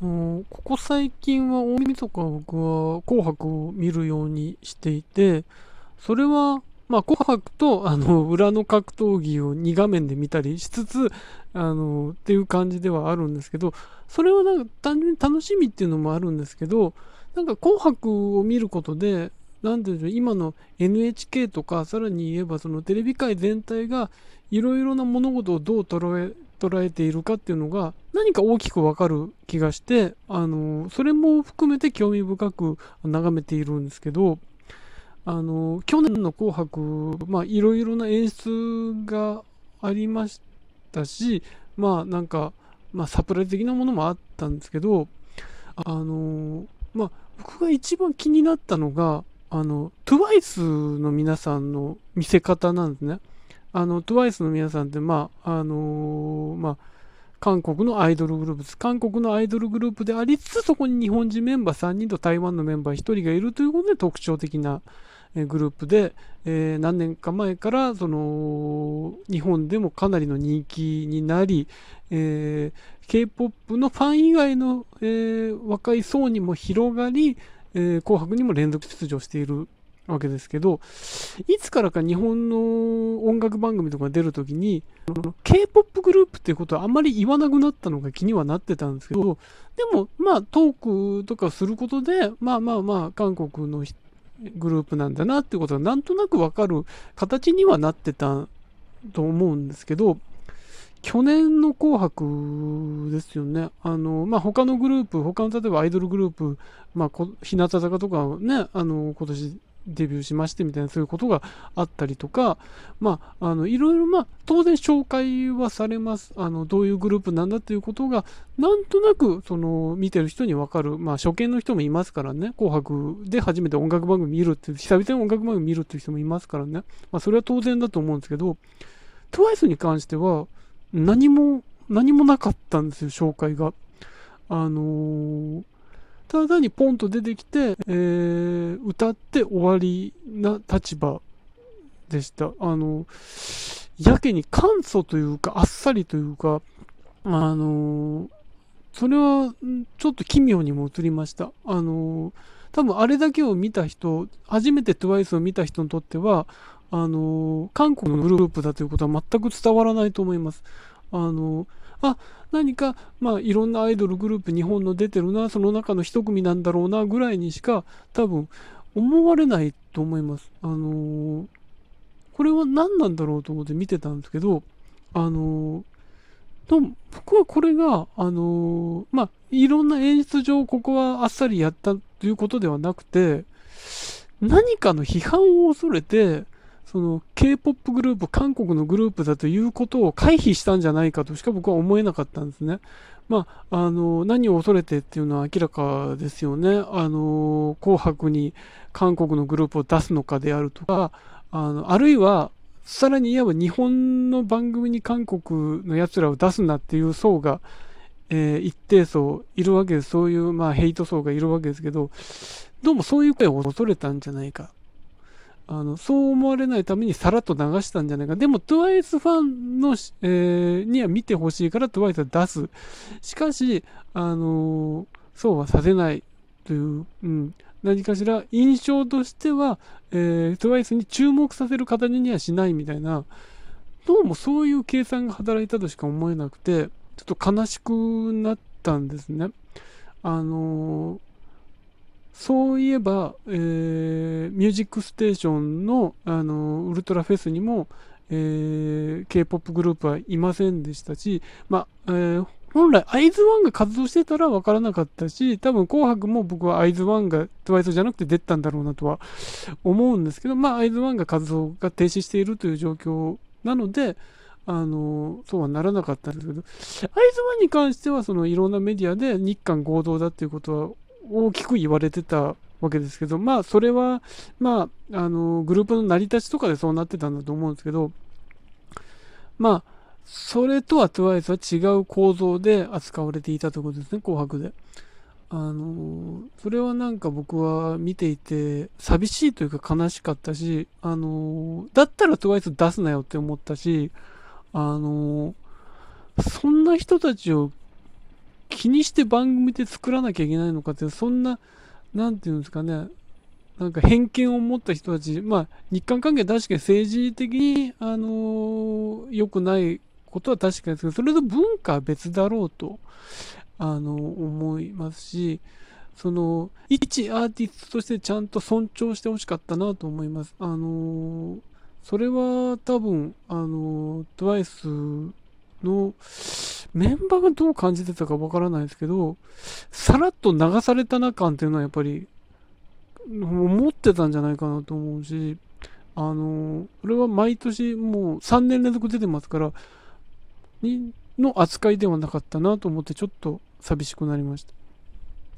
ここ最近は大晦日は僕は紅白を見るようにしていて、それは、まあ、紅白と、あの、裏の格闘技を2画面で見たりしつつ、あの、っていう感じではあるんですけど、それはなんか単純に楽しみっていうのもあるんですけど、なんか紅白を見ることで、なんていうんでしょう、今の NHK とか、さらに言えばそのテレビ界全体がいろいろな物事をどう捉え、捉えているかっていうのが何か大きくわかる気がして、あの、それも含めて興味深く眺めているんですけど、あの、去年の紅白、まあいろいろな演出がありましたし、まあなんか、まあサプライズ的なものもあったんですけど、あの、まあ僕が一番気になったのが、あの、TWICE の皆さんの見せ方なんですね。あの、TWICE の皆さんって、まあ、あのー、まあ、韓国のアイドルグループです。韓国のアイドルグループでありつつ、そこに日本人メンバー3人と台湾のメンバー1人がいるということで特徴的なグループで、えー、何年か前からその日本でもかなりの人気になり、えー、K-POP のファン以外の、えー、若い層にも広がり、え紅白にも連続出場しているわけですけど、いつからか日本の音楽番組とか出るときに、K-POP グループっていうことはあんまり言わなくなったのが気にはなってたんですけど、でも、まあ、トークとかすることで、まあまあまあ、韓国のグループなんだなってことがなんとなくわかる形にはなってたと思うんですけど、去年の紅白ですよね。あの、まあ、他のグループ、他の例えばアイドルグループ、まあ、日向坂とかね、あの、今年デビューしましてみたいなそういうことがあったりとか、まあ、あのいろいろ、まあ、当然紹介はされます。あのどういうグループなんだということがなんとなくその見てる人に分かる、まあ、初見の人もいますからね。紅白で初めて音楽番組見るっていう久々に音楽番組見るっていう人もいますからね、まあ、それは当然だと思うんですけど TWICE に関しては何も何もなかったんですよ紹介が。あのーただにポンと出てきて、えー、歌って終わりな立場でした。あの、やけに簡素というか、あっさりというか、あの、それはちょっと奇妙にも映りました。あの、多分あれだけを見た人、初めて TWICE を見た人にとっては、あの、韓国のグループだということは全く伝わらないと思います。あの、あ、何か、まあ、いろんなアイドルグループ、日本の出てるな、その中の一組なんだろうな、ぐらいにしか、多分、思われないと思います。あの、これは何なんだろうと思って見てたんですけど、あの、と僕はこれが、あのー、まあ、いろんな演出上、ここはあっさりやったということではなくて、何かの批判を恐れて、その K-POP グループ、韓国のグループだということを回避したんじゃないかとしか僕は思えなかったんですね。まあ、あの、何を恐れてっていうのは明らかですよね。あの、紅白に韓国のグループを出すのかであるとか、あの、あるいは、さらに言えば日本の番組に韓国の奴らを出すなっていう層が、えー、一定層いるわけです。そういう、まあ、ヘイト層がいるわけですけど、どうもそういう声を恐れたんじゃないか。あの、そう思われないためにさらっと流したんじゃないか。でも、TWICE ファンの、えー、には見てほしいから TWICE は出す。しかし、あのー、そうはさせないという、うん、何かしら印象としては、えー、TWICE に注目させる形にはしないみたいな、どうもそういう計算が働いたとしか思えなくて、ちょっと悲しくなったんですね。あのーそういえば、えー、ミュージックステーションの、あの、ウルトラフェスにも、えー、K-POP グループはいませんでしたし、まあ、えー、本来、アイズワンが活動してたら分からなかったし、多分紅白も僕はアイズワンが TWICE じゃなくて出たんだろうなとは思うんですけど、まあ、アイズワンが活動が停止しているという状況なので、あの、そうはならなかったんですけど、アイズワンに関しては、そのいろんなメディアで日韓合同だっていうことは大きく言われてたわけですけど、まあ、それは、まあ、あの、グループの成り立ちとかでそうなってたんだと思うんですけど、まあ、それとは TWICE は違う構造で扱われていたということですね、紅白で。あの、それはなんか僕は見ていて、寂しいというか悲しかったし、あの、だったら TWICE 出すなよって思ったし、あの、そんな人たちを気にして番組で作らなきゃいけないのかって、そんな、なんていうんですかね、なんか偏見を持った人たち、まあ、日韓関係は確かに政治的に、あのー良くないことは確かですけど、それと文化は別だろうと、あの思いますし、その、一アーティストとしてちゃんと尊重してほしかったなと思います。あのーそれは多分、あの TWICE のメンバーがどう感じてたかわからないですけど、さらっと流されたな感っていうのはやっぱり、思ってたんじゃないかなと思うし、あの、これは毎年もう3年連続出てますから、にの扱いではなかったなと思ってちょっと寂しくなりました。